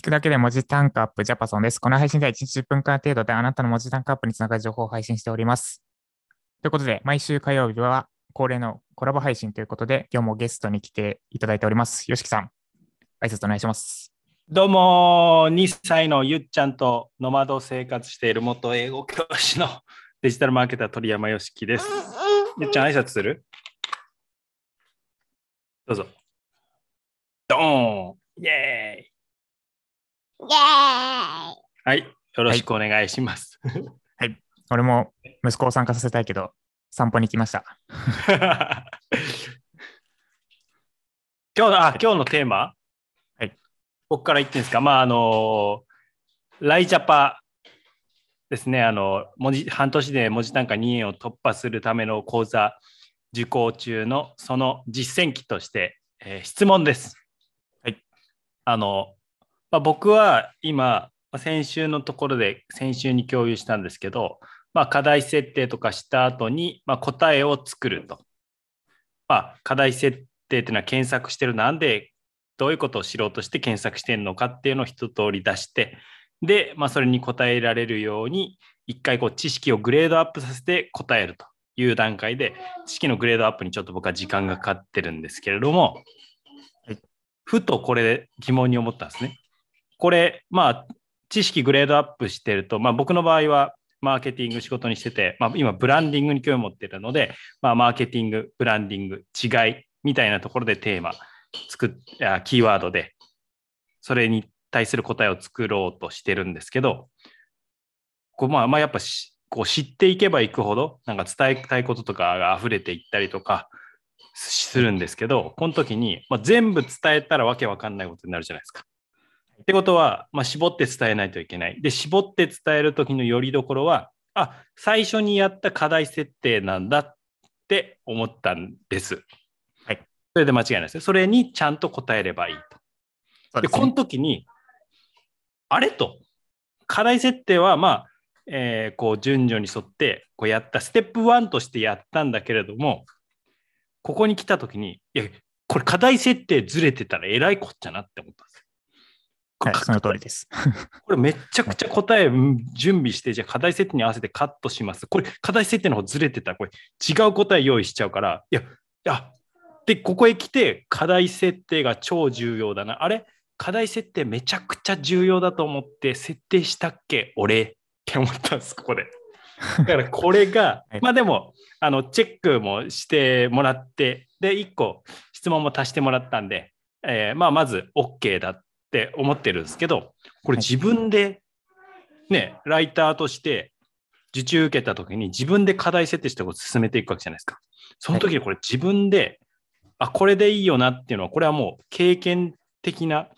聞くだけで文字単価アップジャパソンです。この配信では1日10分間程度であなたの文字単価アップにつながる情報を配信しております。ということで、毎週火曜日は恒例のコラボ配信ということで、今日もゲストに来ていただいております。よしきさん、挨拶お願いします。どうも、2歳のゆっちゃんとノマド生活している元英語教師のデジタルマーケター鳥山よしきです。ゆっちゃん、挨拶する？どうぞ。ドーンイェーイイェーイはい、よろしくお願いします。俺も息子を参加させたいけど、散歩に来ました。今日のあ今日のテーマ、はい、僕から言っていいんですか、まあ、あの、ライジャパですね、あの文字半年で文字単価2円を突破するための講座受講中のその実践記として、えー質問です。はい。あの、まあ、僕は今、まあ先週のところで先週に共有したんですけど、まあ、課題設定とかした後に、まあ、答えを作ると。まあ、課題設定っていうのは検索してるなんでどういうことを知ろうとして検索してるのかっていうのを一通り出してで、まあ、それに答えられるように一回こう知識をグレードアップさせて答えるという段階で知識のグレードアップにちょっと僕は時間がかかってるんですけれども、はいふとこれで疑問に思ったんですね。これまあ知識グレードアップしてると、まあ、僕の場合はマーケティング仕事にしてて、まあ、今ブランディングに興味を持ってるので、まあ、マーケティング、ブランディング、違いみたいなところでテーマ作っキーワードでそれに対する答えを作ろうとしてるんですけどこうまあまあやっぱしこう知っていけばいくほどなんか伝えたいこととかが溢れていったりとかするんですけどこの時に、まあ、全部伝えたらわけわかんないことになるじゃないですか。ってことは、まあ、絞って伝えないといけない。で、絞って伝える時のよりどころは、あ、最初にやった課題設定なんだって思ったんです。はい。それで間違いないですよ。それにちゃんと答えればいいと。で、ねこの時に、あれと、課題設定は、まあ、えーこう順序に沿ってこうやったステップ1としてやったんだけれども、ここに来た時に、いや、これ課題設定ずれてたらえらいこっちゃなって思ったんですよ。はい、その通りです。これめっちゃくちゃ答えうん準備して、じゃあ課題設定に合わせてカットします。これ課題設定の方ずれてたら、これ違う答え用意しちゃうから、いや、いや、で、ここへ来て課題設定が超重要だな。あれ？課題設定めちゃくちゃ重要だと思って設定したっけ？俺？って思ったんです、ここで。だからこれが、はいまあでも、あの、チェックもしてもらって、で、1個質問も足してもらったんで、えーまあまず OK だって思ってるんですけど、これ自分でね、ライターとして受注受けた時に自分で課題設定してこう進めていくわけじゃないですか。その時にこれ自分で、あ、これでいいよなっていうのは、これはもう経験的な、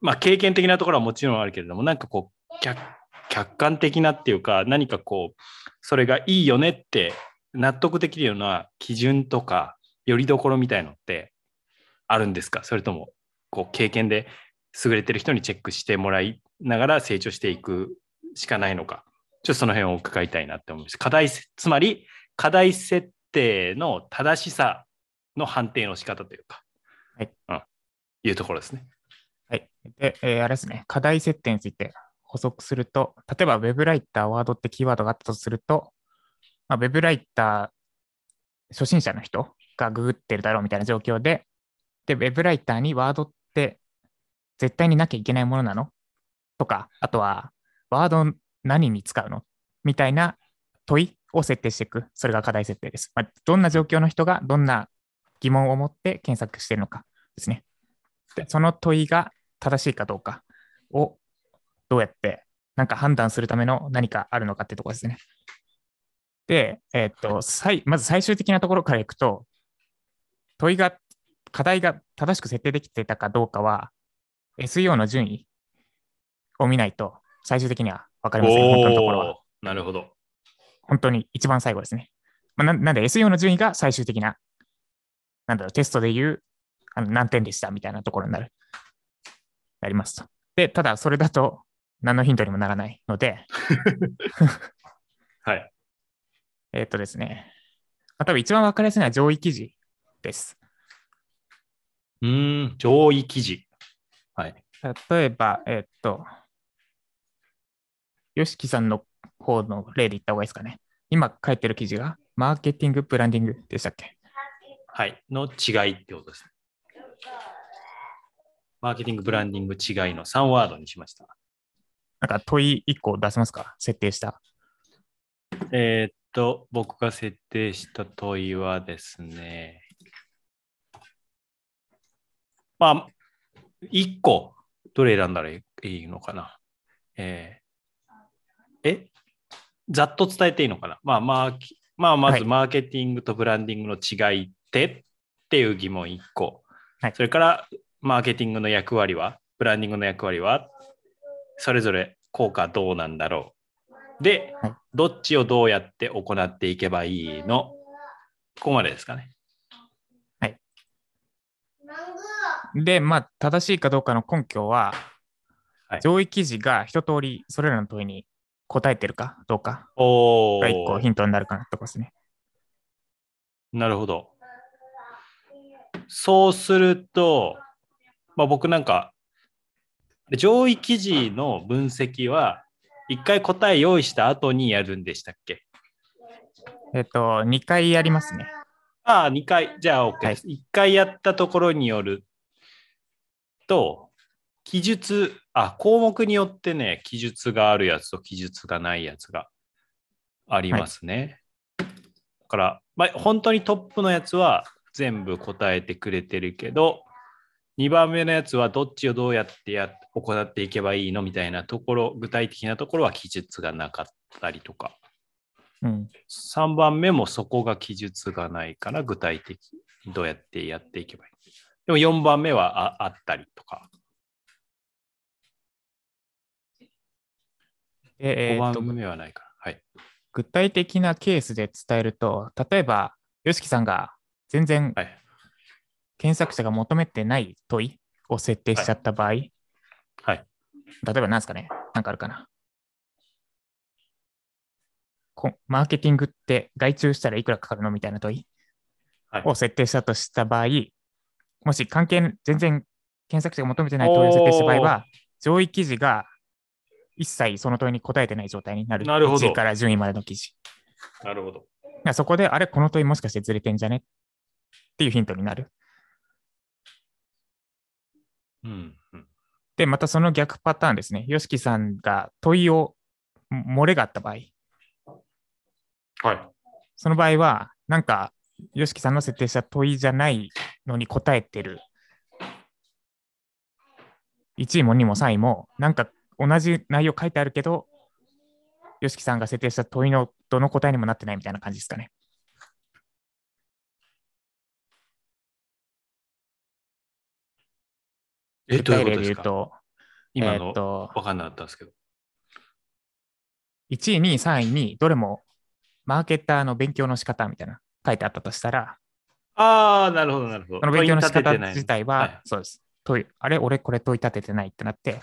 まあ経験的なところはもちろんあるけれども、なんかこう客、客観的なっていうか、何かこう、それがいいよねって納得できるような基準とか、よりどころみたいのってあるんですか？それとも、こう経験で優れてる人にチェックしてもらいながら成長していくしかないのか。ちょっとその辺を伺いたいなって思います。課題せ、つまり課題設定の正しさの判定の仕方というか、はい。うん。いうところですね。はい。で、えーあれですね、課題設定について補足すると、例えば Web ライター、ワードってキーワードがあったとすると、まあ、Web ライター初心者の人がググってるだろうみたいな状況で、で、Web ライターにワードって絶対になきゃいけないものなの？とか、あとは、ワード何に使うの？みたいな問いを設定していく。それが課題設定です。まあ、どんな状況の人がどんな疑問を持って検索しているのかですね。で、その問いが正しいかどうかをどうやってなんか判断するための何かあるのかってところですね。で、えーっと、まず最終的なところからいくと、問いが、課題が正しく設定できていたかどうかは、SEO の順位を見ないと最終的には分かりません。本当のところは。なるほど。本当に一番最後ですね。まあ、ななんで SEO の順位が最終的な、なんだろう、テストでいうあの何点でしたみたいなところになる、なりますと。で、ただそれだと何のヒントにもならないので、はい。えーっとですね、まあ、多分一番分かりやすいのは上位記事です。うーん、上位記事。はい。例えば、えっと、よしきさんの方の例で言った方がいいですかね。今書いてる記事が、マーケティング、ブランディングでしたっけ？はい。の違いってことです。マーケティング、ブランディング違いの3ワードにしました。なんか問い1個出せますか？設定した。えーっと、僕が設定した問いはですね、まあ、1個、どれ選んだらいいのかな。えーえ？ざっと伝えていいのかな。まあ、まあ、きまあ、まはいず、マーケティングとブランディングの違いってっていう疑問1個。はいそれから、マーケティングの役割は、ブランディングの役割は、それぞれ効果どうなんだろう？で、はいどっちをどうやって行っていけばいいの？ここまでですかね。で、まあ、正しいかどうかの根拠は、はい上位記事が一通りそれらの問いに答えてるかどうかおが一個ヒー、ントになるかなとこですね。なるほど。そうすると、まあ、僕なんか、上位記事の分析は、一回答え用意した後にやるんでしたっけ？えっと、2回やりますね。ああ、2回、じゃあ OK です。1回やったところによると、記述、あ、項目によってね、記述があるやつと記述がないやつがありますね。だから、まあ、本当にトップのやつは全部答えてくれてるけど、2番目のやつはどっちをどうやってや行っていけばいいのみたいなところ、具体的なところは記述がなかったりとか。うん。3番目もそこが記述がないから具体的にどうやってやっていけばいい。でも4番目はああったりとか、で、え5っと番目はないから。はい。具体的なケースで伝えると、例えば、YOSHIKI さんが全然はい。検索者が求めてない問いを設定しちゃった場合、はい。例えば何ですかね？なんかあるかな？こマーケティングって外注したらいくらかかるの？みたいな問いはいを設定したとした場合、もし関係、全然検索者が求めてない問いを設定した場合は、上位記事が一切その問いに答えてない状態になる。なるほど1位から順位までの記事。なるほど。そこで、あれ、この問いもしかしてずれてんじゃね？っていうヒントになる。うん。うんで、またその逆パターンですね。YOSHIKI さんが問いを漏れがあった場合、はい。その場合は、なんか、YOSHIKI さんの設定した問いじゃないのに答えてる。1位も2位も3位も、なんか同じ内容書いてあるけど、YOSHIKI さんが設定した問いのどの答えにもなってないみたいな感じですかね。え、どういうことですか？今のーっと、分かんなかったんですけど。1位、2位、3位にどれもマーケターの勉強の仕方みたいな書いてあったとしたら、ああ、なるほど、なるほど。その勉強の仕方自体は、はいそうです。問いあれ、俺これ問い立ててないってなって、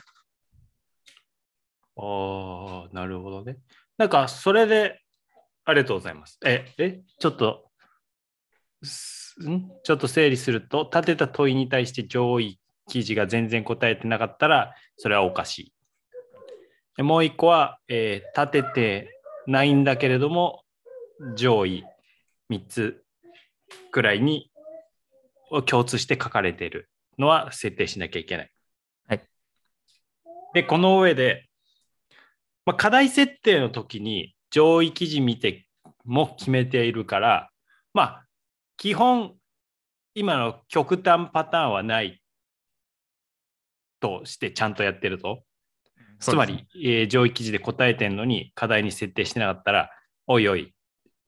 ああ、なるほどね。なんか、それで、ありがとうございます。え、え、ちょっと、すん？ちょっと整理すると、立てた問いに対して上位記事が全然答えてなかったら、それはおかしい。でもう一個は、えー立ててないんだけれども、上位3つくらいにを共通して書かれているのは設定しなきゃいけない。はい。で、この上で、まあ、課題設定の時に上位記事見ても決めているから、まあ、基本、今の極端パターンはないとしてちゃんとやってると。つまり、えー上位記事で答えてんのに課題に設定してなかったら、おいおい、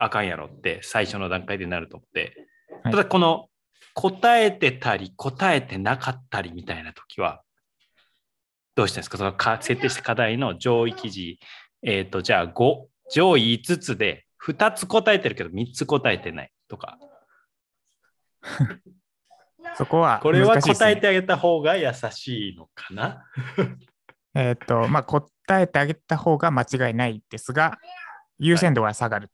あかんやろって最初の段階でなると思って。はい。ただ、この答えてたり、答えてなかったりみたいな時は、どうしてんですか？そのか設定した課題の上位記事、えっ、と、じゃあ5、上位5つで2つ答えてるけど3つ答えてないとか、そこはこれは難しい。ですね答えてあげた方が優しいのかな？えーっと、まあ、答えてあげた方が間違いないですが、優先度は下がる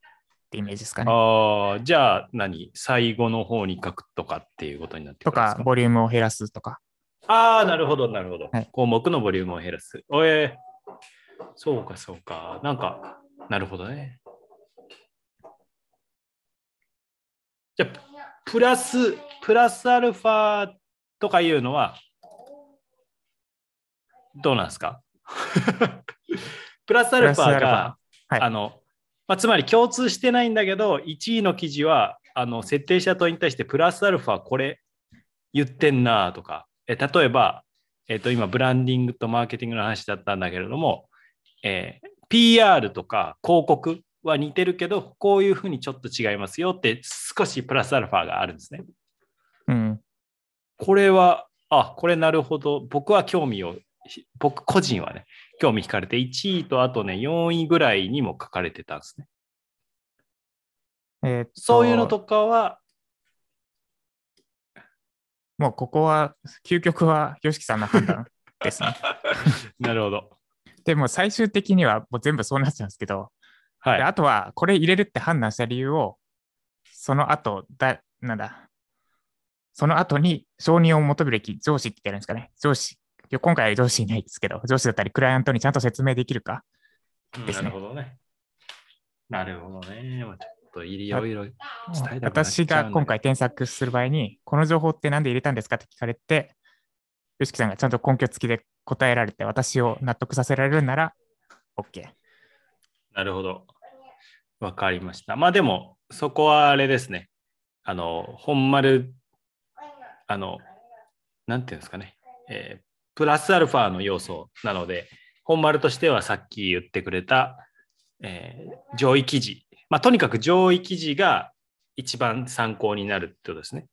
ってイメージですかね。ああ、じゃあ何？最後の方に書くとかっていうことになってくとるんですか、かボリュームを減らすとか。ああ、なるほど、なるほど。はい項目のボリュームを減らす。おえそうか、そうか。なんか、なるほどね。じゃあ、プラス、プラスアルファとかいうのは、どうなんですか？プラスアルファプラスアルファが、はいあの、まあ、つまり共通してないんだけど、1位の記事は、あの、設定した問いに対して、プラスアルファこれ言ってんなとか、え例えば、えっと、今、ブランディングとマーケティングの話だったんだけれども、えー PR とか広告は似てるけど、こういうふうにちょっと違いますよって、少しプラスアルファがあるんですね。うん。これは、あ、これなるほど。僕は興味を、ひ僕個人はね、興味惹かれて、1位とあとね、4位ぐらいにも書かれてたんですね。えーそういうのとかは、もうここは、究極は YOSHIKI さんの判断ですね。なるほど。でも最終的にはもう全部そうなっちゃうんですけど、はい。であとはこれ入れるって判断した理由を、その後だ、なんだ、その後に承認を求めるべき上司って言ってるんですかね。上司。今回は上司いないですけど、上司だったりクライアントにちゃんと説明できるか。ですねなるほどね。なるほどね。まあちょっといろいろ伝えた私が今回添削する場合に、この情報って何で入れたんですかって聞かれて、YOSHIKI さんがちゃんと根拠付きで答えられて、私を納得させられるなら、OK。なるほど。わかりました。まあでも、そこはあれですね。あの、本丸、あの、なんていうんですかね。えープラスアルファの要素なので、本丸としてはさっき言ってくれた、えー上位記事。まあとにかく上位記事が一番参考になるってことですね。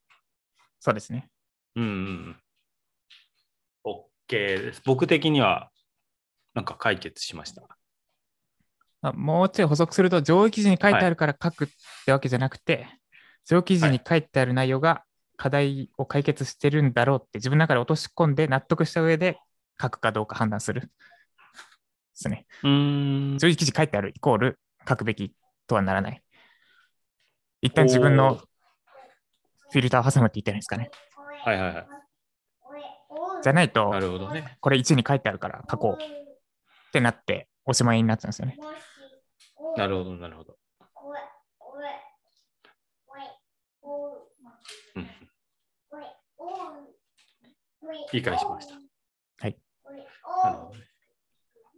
そうですね。うんうんうん。OK です。僕的には、なんか解決しました。まあもうちょい補足すると、上位記事に書いてあるから書くってわけじゃなくて、上位記事に書いてある内容が課題を解決してるんだろうって自分の中で落とし込んで納得した上で書くかどうか判断する。ですね。うーん。上位記事書いてあるイコール書くべきとはならない。一旦自分おのーフィルターを挟むって言ったらいですかね。はいはいはい。じゃないとな、るほどね。これ1に書いてあるから書こうってなっておしまいになっちゃうんですよね。なるほど、なるほど。うん、理解しました。はい。なるほどね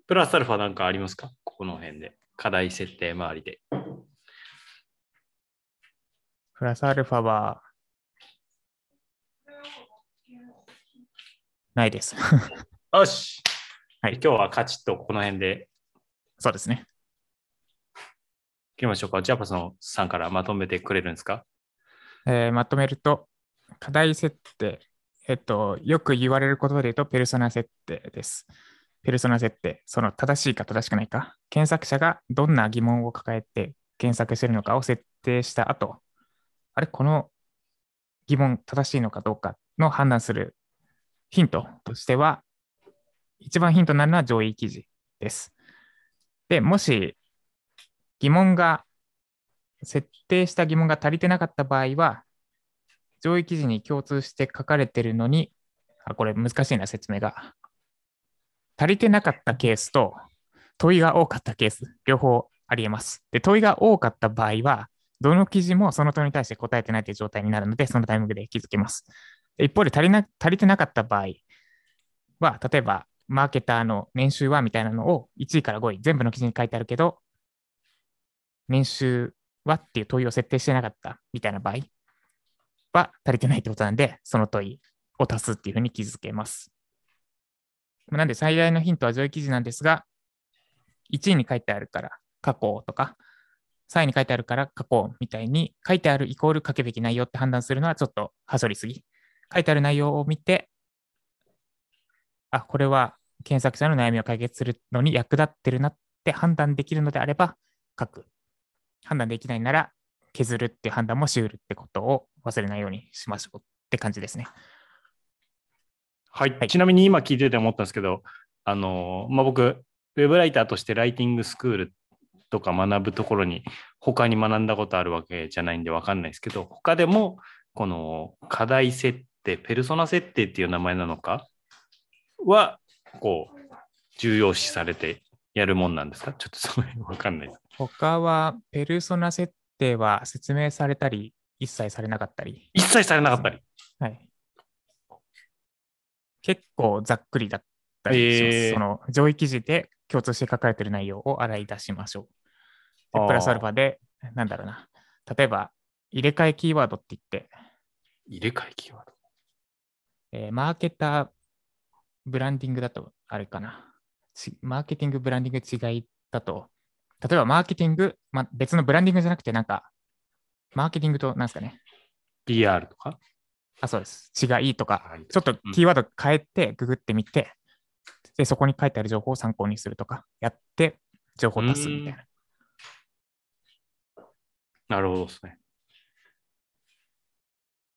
プラスアルファなんかありますか？この辺で。課題設定周りで。プラスアルファは、ないです。よし。はい今日はカチッとこの辺でそうですね。切りましょうか。ジャパソンさんからまとめてくれるんですか？えーまとめると、課題設定、えっと、よく言われることで言うと、ペルソナ設定です。ペルソナ設定、その正しいか正しくないか、検索者がどんな疑問を抱えて検索しているのかを設定した後、あれ、この疑問正しいのかどうかの判断するヒントとしては、一番ヒントになるのは上位記事です。で、もし疑問が設定した疑問が足りてなかった場合は、上位記事に共通して書かれているのに、あ、これ難しいな、説明が。足りてなかったケースと問いが多かったケース、両方ありえます。で、問いが多かった場合は、どの記事もその問いに対して答えてないという状態になるので、そのタイミングで気づけます。一方で足りな足りてなかった場合は、例えば、マーケターの年収はみたいなのを1位から5位、全部の記事に書いてあるけど、年収はっていう問いを設定してなかったみたいな場合は足りてないってことなんで、その問いを足すっていうふうに気づけます。なんで最大のヒントは上位記事なんですが、1位に書いてあるから書こうとか、3位に書いてあるから書こうみたいに書いてあるイコール書くべき内容って判断するのはちょっとはしょりすぎ。書いてある内容を見て、あ、これは検索者の悩みを解決するのに役立ってるなって判断できるのであれば書く。判断できないなら削るって判断もしうるってことを忘れないようにしましょうって感じですね。はい、はいちなみに今聞いてて思ったんですけど、あのまあ、僕、ウェブライターとしてライティングスクールとか学ぶところに他に学んだことあるわけじゃないんで分かんないですけど、他でもこの課題設定、ペルソナ設定っていう名前なのかは、こう、重要視されてやるもんなんですか？ちょっとその辺わかんないです。他は、ペルソナ設定は説明されたり、一切されなかったり。一切されなかったり。はい。結構ざっくりだったりします。えーその上位記事で共通して書かれている内容を洗い出しましょう。でプラスアルファで、なんだろうな。例えば、入れ替えキーワードって言って、入れ替えキーワード。えーマーケターブランディングだと、あれかな。ちマーケティング、ブランディング違いだと、例えばマーケティング、まあ、別のブランディングじゃなくて、なんか、マーケティングと、なんですかね？PR とか？あ、そうです。違いとか、はいちょっとキーワード変えて、ググってみて、で、そこに書いてある情報を参考にするとか、やって、情報を足すみたいな。なるほどですね。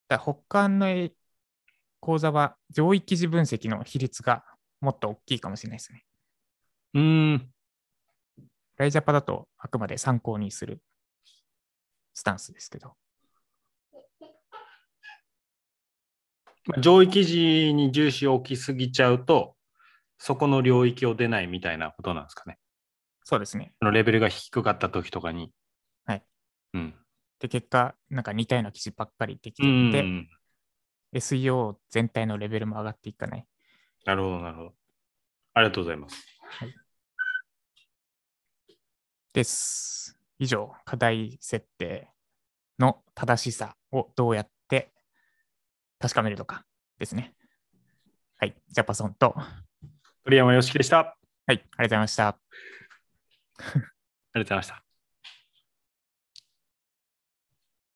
だ他のえ講座は上位記事分析の比率がもっと大きいかもしれないですね。うーん。ライジャパだとあくまで参考にするスタンスですけど。まあ上位記事に重視を置きすぎちゃうと、そこの領域を出ないみたいなことなんですかね。そうですね。そのレベルが低かった時とかに。はい。うん。で、結果、なんか似たような記事ばっかりできてういって、ん。SEO 全体のレベルも上がっていかない。なるほど、なるほど。ありがとうございます。です。以上、課題設定の正しさをどうやって確かめるのかですね。はい。ジャパソンと、は鳥山よしきでした。ありい、ありがとうございました。がとうございました。